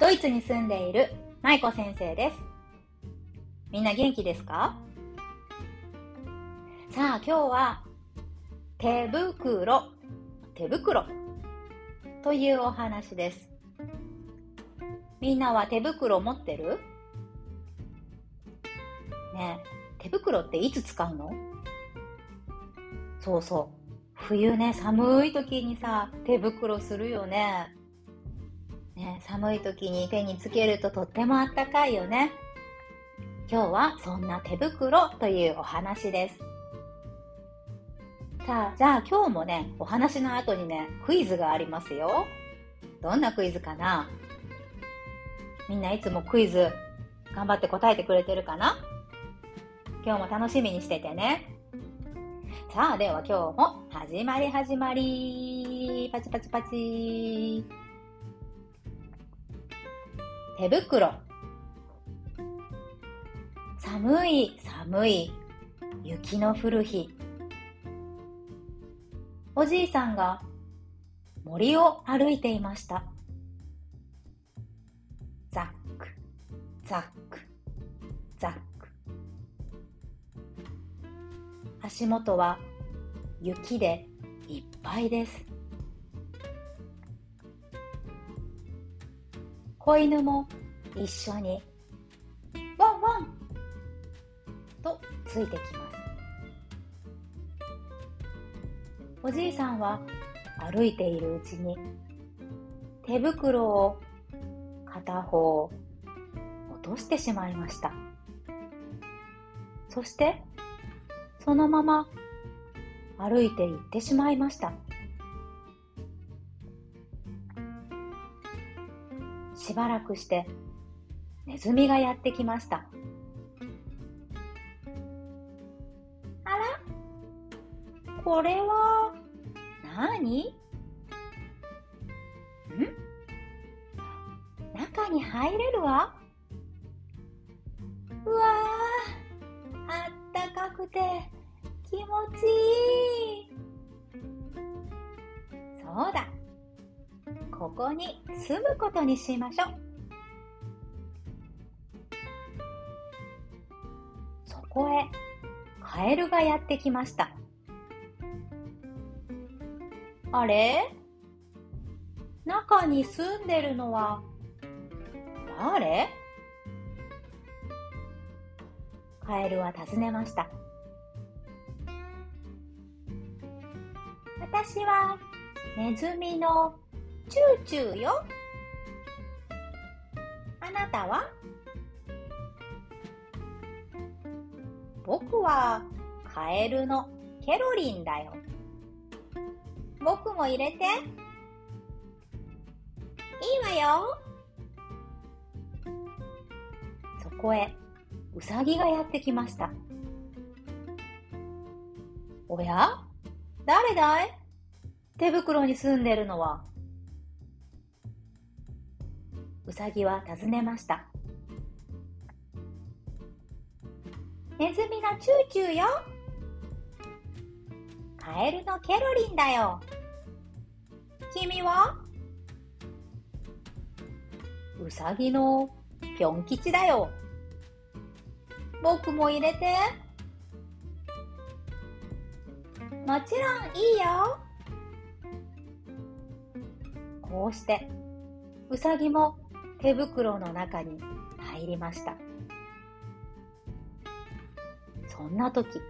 ドイツに住んでいる舞子先生です。みんな元気ですか？さあ今日は手袋、手袋というお話です。みんなは手袋持ってる？ね、手袋っていつ使うの？そうそう。冬ね、寒い時にさ、手袋するよね。ね、寒い時に手につけるととってもあったかいよね。今日はそんな手袋というお話です。さあ、じゃあ今日もね、お話の後にね、クイズがありますよ。どんなクイズかな？みんないつもクイズ頑張って答えてくれてるかな？今日も楽しみにしててね。さあ、では今日も始まり始まり。パチパチパチ。手袋。寒い寒い雪の降る日。おじいさんが森を歩いていました。ザック、ザック、ザック。足元は雪でいっぱいです。子犬も一緒にワンワンとついてきます。おじいさんは歩いているうちに手袋を片方落としてしまいました。そしてそのまま歩いて行ってしまいました。しばらくしてネズミがやってきました。あら？これは何？ん？中に入れるわ？うわーあったかくて気持ちいい。そうだ。ここに住むことにしましょう。そこへカエルがやってきました。あれ？中に住んでるのは誰？カエルは尋ねました。私はネズミのチューチューよ。あなたは？僕はカエルのケロリンだよ。僕も入れて。いいわよ。そこへうさぎがやってきました。おや？誰だい？手袋に住んでるのは。うさぎは尋ねました。ネズミのチューチューよ。カエルのケロリンだよ。君は？うさぎのぴょん吉だよ。僕も入れて。もちろんいいよ。こうして、うさぎも手袋の中に入りました。そんな時、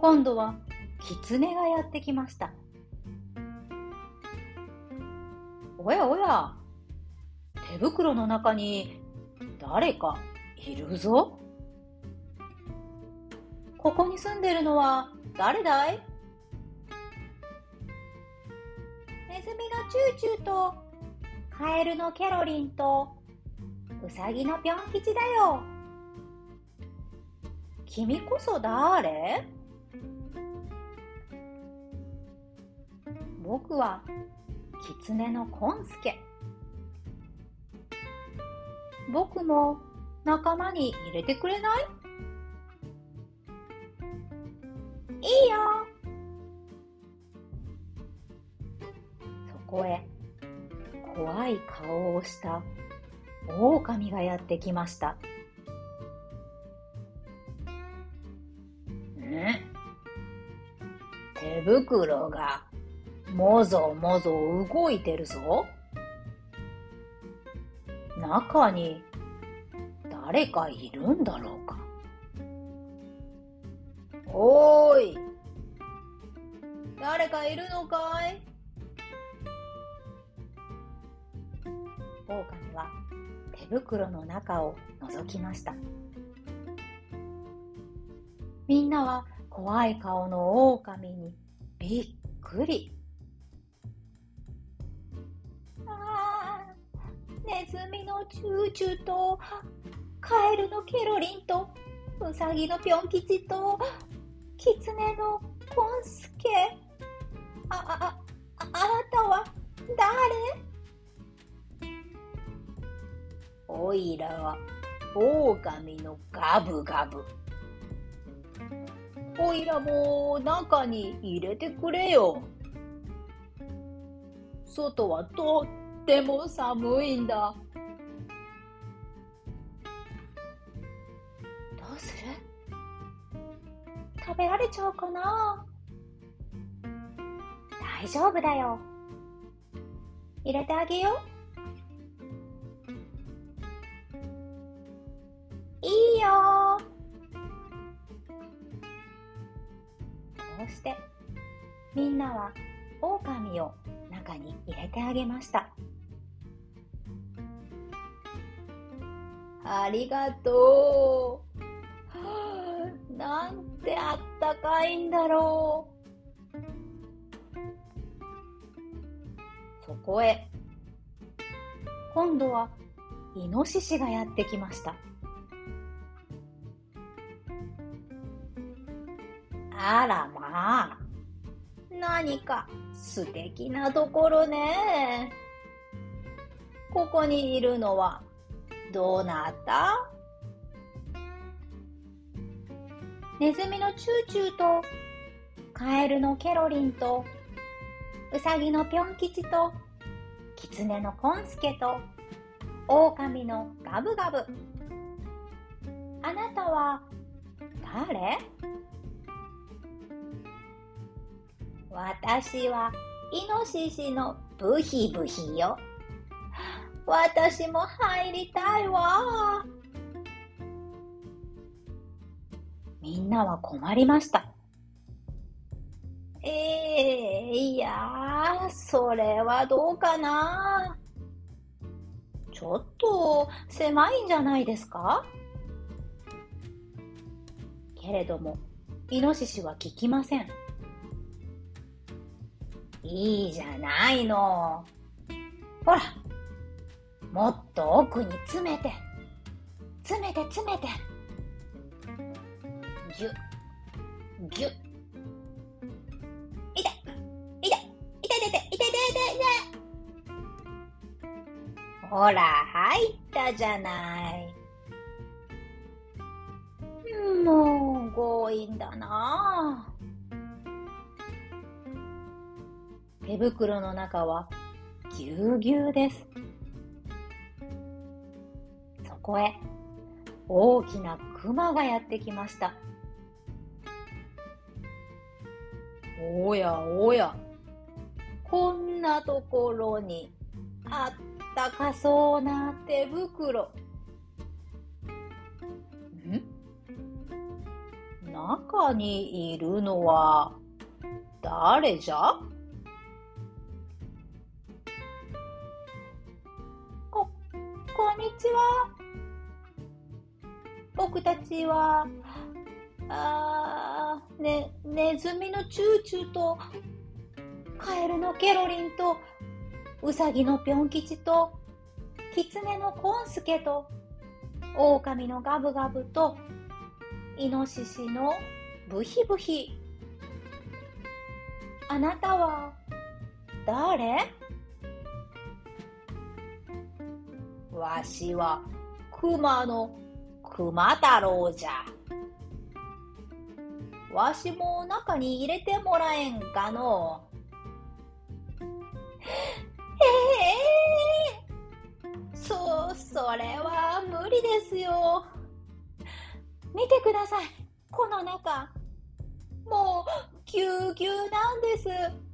今度は狐がやってきました。おやおや、手袋の中に誰かいるぞ。ここに住んでるのは誰だい？ネズミのチューチューと、カエルのケロリンと、ウサギのぴょん吉だよ。君こそ誰？僕は、キツネのコンスケ。僕も仲間に入れてくれない？いいよ。そこへ、怖い顔をした狼がやってきました。ん手袋がもぞもぞ動いてるぞ。中に誰かいるんだろうか。おーい誰かいるのかい？狼は手袋の中を覗きました。みんなは怖い顔の狼にびっくり。ああ、ネズミのチューチューと、カエルのケロリンと、ウサギのピョン吉と、キツネのコンスケ。あ、あ、あ、あなたは誰？おいらは狼のガブガブ。おいらも中に入れてくれよ。外はとっても寒いんだ。どうする？食べられちゃうかな？大丈夫だよ。入れてあげよう。いいよ。こうしてみんなは狼を中に入れてあげました。ありがとう、なんてあったかいんだろう。そこへ今度はイノシシがやってきました。あらまあ。何か素敵なところね。ここにいるのはどなた？ネズミのチューチューと、カエルのケロリンと、ウサギのぴょん吉と、キツネのコンスケと、オオカミのガブガブ。あなたは誰？私はイノシシのブヒブヒよ。私も入りたいわ。みんなは困りました。ええー、いやそれはどうかな。ちょっと狭いんじゃないですか？けれども、イノシシは聞きません。いいじゃないの。ほら、もっと奥に詰めて、詰めて詰めて。ぎゅ、ぎゅ。いた、いた、いた、いた、いた、いた、いた、いた。ほら、入ったじゃない。もう、強引だなあ。手袋の中はぎゅうぎゅうです。そこへ大きなクマがやってきました。おやおや、こんなところにあったかそうな手袋。ん？中にいるのは誰じゃ？ちは。僕たちは、あー、ね、ネズミのチューチューと、カエルのケロリンと、ウサギのぴょん吉と、キツネのコンスケと、オオカミのガブガブと、イノシシのブヒブヒ。あなたは誰？わしは熊の熊太郎じゃ。わしも中に入れてもらえんかの。ええー、そう、それは無理ですよ。見てください。この中。もう、ぎゅうぎゅうなんです。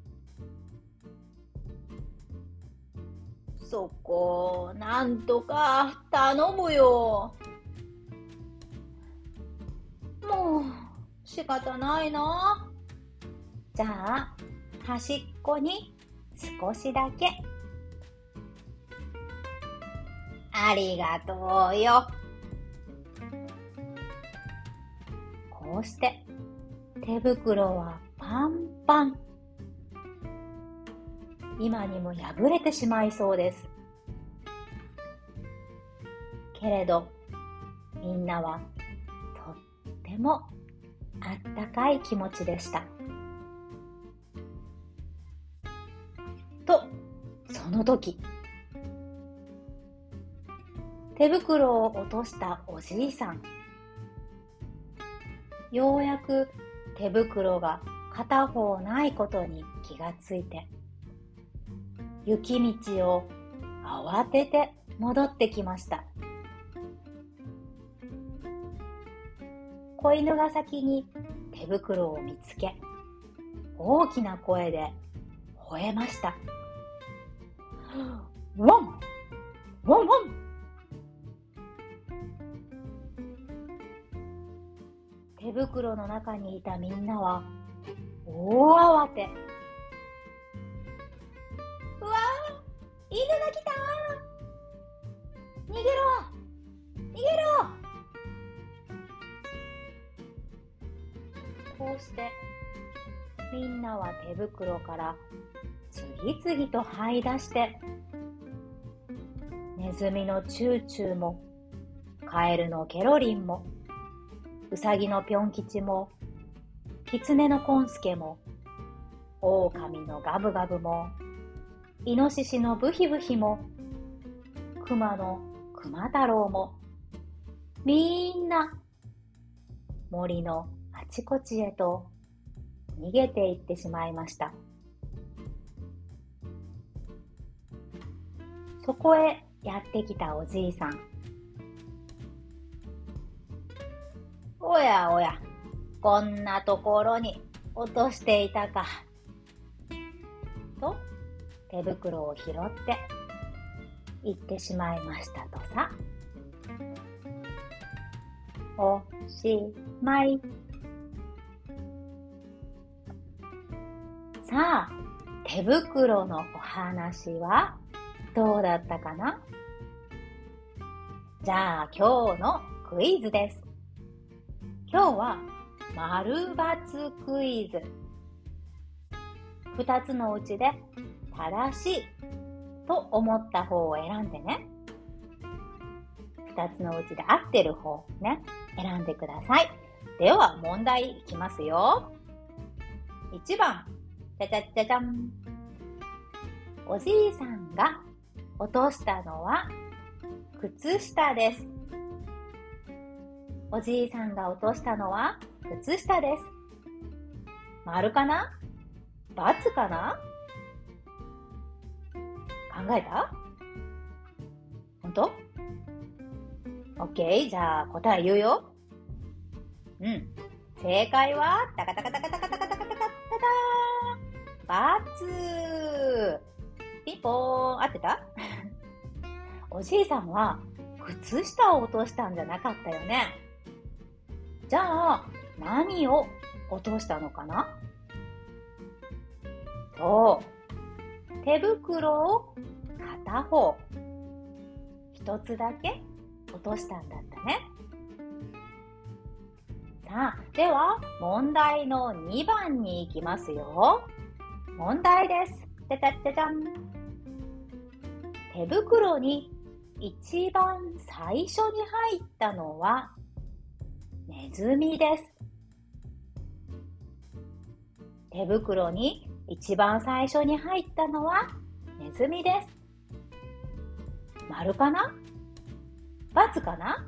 そこ、なんとか頼むよ。もう、仕方ないな。じゃあ、端っこに少しだけ。ありがとうよ。こうして手袋はパンパン。今にも破れてしまいそうです。けれど、みんなはとってもあったかい気持ちでした。と、その時、手袋を落としたおじいさん。ようやく手袋が片方ないことに気がついて、雪道を慌てて戻ってきました。子犬が先に手袋を見つけ、大きな声で吠えました。ワンワンワン手袋の中にいたみんなは大慌て。犬が来た逃げろ逃げろこうしてみんなは手袋から次々と這い出してネズミのチューチューもカエルのケロリンもうさぎのぴょん吉も、きつねのこんすけも、オオカミのガブガブも、イノシシのブヒブヒも、クマのクマ太郎も、みんな、森のあちこちへと逃げていってしまいました。そこへやってきたおじいさん。おやおや、こんなところに落としていたか。手袋を拾って行ってしまいましたとさ。おしまい。さあ、手袋のお話はどうだったかな？じゃあ今日のクイズです。今日は丸×クイズ。二つのうちで正しいと思った方を選んでね。二つのうちで合ってる方ね、選んでください。では問題いきますよ。1番、じゃじゃじゃじゃん。おじいさんが落としたのは靴下です。おじいさんが落としたのは靴下です。丸かな×かな？考えた？本当 ?OK。じゃあ答え言うよ。うん。正解は、タカタカタカタカタカタカタカタタ×ピンポーン合ってた？おじいさんは靴下を落としたんじゃなかったよね。じゃあ、何を落としたのかな？そう。手袋を片方、一つだけ落としたんだったね。さあ、では、問題の2番に行きますよ。問題です。じゃじゃじゃじゃん。手袋に一番最初に入ったのはネズミです。手袋に一番最初に入ったのはネズミです。丸かな×かな？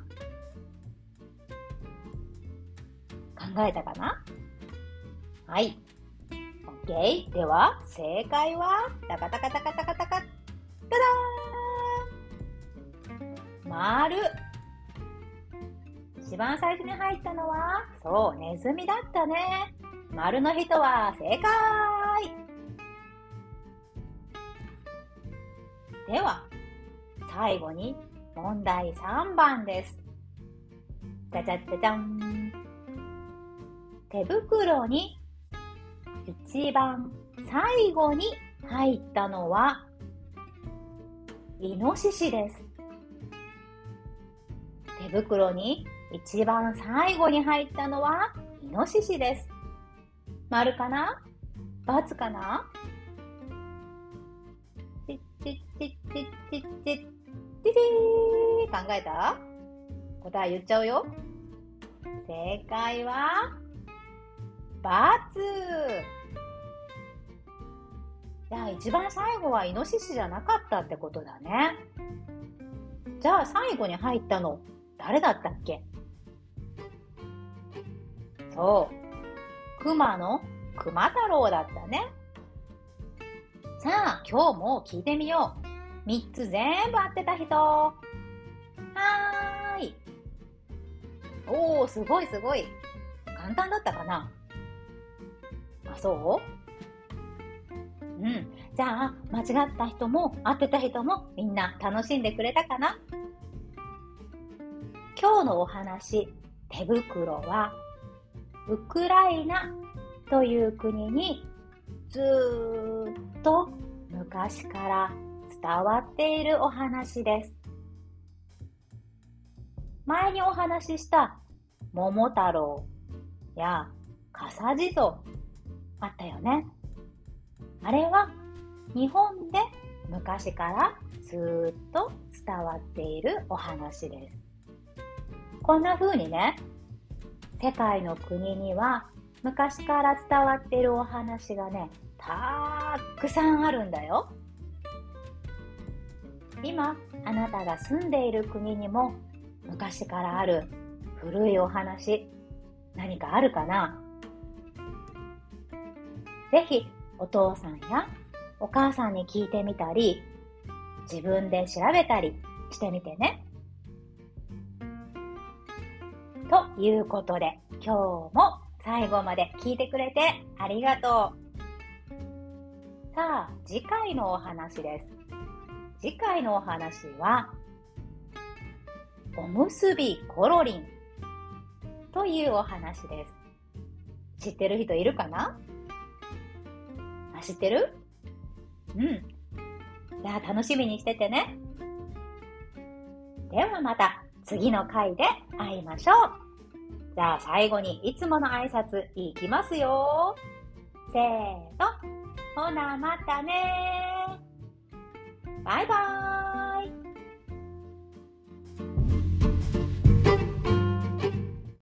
考えたかな？はい。OK。では、正解は、タカタカタカタカタカ、たダーン丸。一番最初に入ったのは、そう、ネズミだったね。丸の人は正解では、最後に問題3番です。じゃじゃじゃじゃん。手袋に一番最後に入ったのは、イノシシです。手袋に一番最後に入ったのは、イノシシです。丸かな×かな？ちっちっちっちっちっち考えた答え言っちゃうよ。正解は、×。じゃあ一番最後はイノシシじゃなかったってことだね。じゃあ最後に入ったの誰だったっけそう。熊の熊太郎だったね。さあ、今日も聞いてみよう。三つ全部合ってた人。はーい。おー、すごいすごい。簡単だったかな？あ、そう？うん。じゃあ、間違った人も合ってた人もみんな楽しんでくれたかな？今日のお話、手袋は、ウクライナという国にずっと昔から伝わっているお話です。前にお話しした桃太郎や笠地蔵あったよね。あれは日本で昔からずっと伝わっているお話です。こんな風にね、世界の国には昔から伝わっているお話がね、たくさんあるんだよ。今、あなたが住んでいる国にも昔からある古いお話、何かあるかな？ぜひ、お父さんやお母さんに聞いてみたり、自分で調べたりしてみてね。ということで、今日も最後まで聞いてくれてありがとう。さあ、次回のお話です。次回のお話は、おむすびコロリンというお話です。知ってる人いるかな？あ、知ってる？うん。じゃあ楽しみにしててね。ではまた次の回で会いましょう。じゃあ最後にいつもの挨拶いきますよ。せーの。ほなまたね拜拜。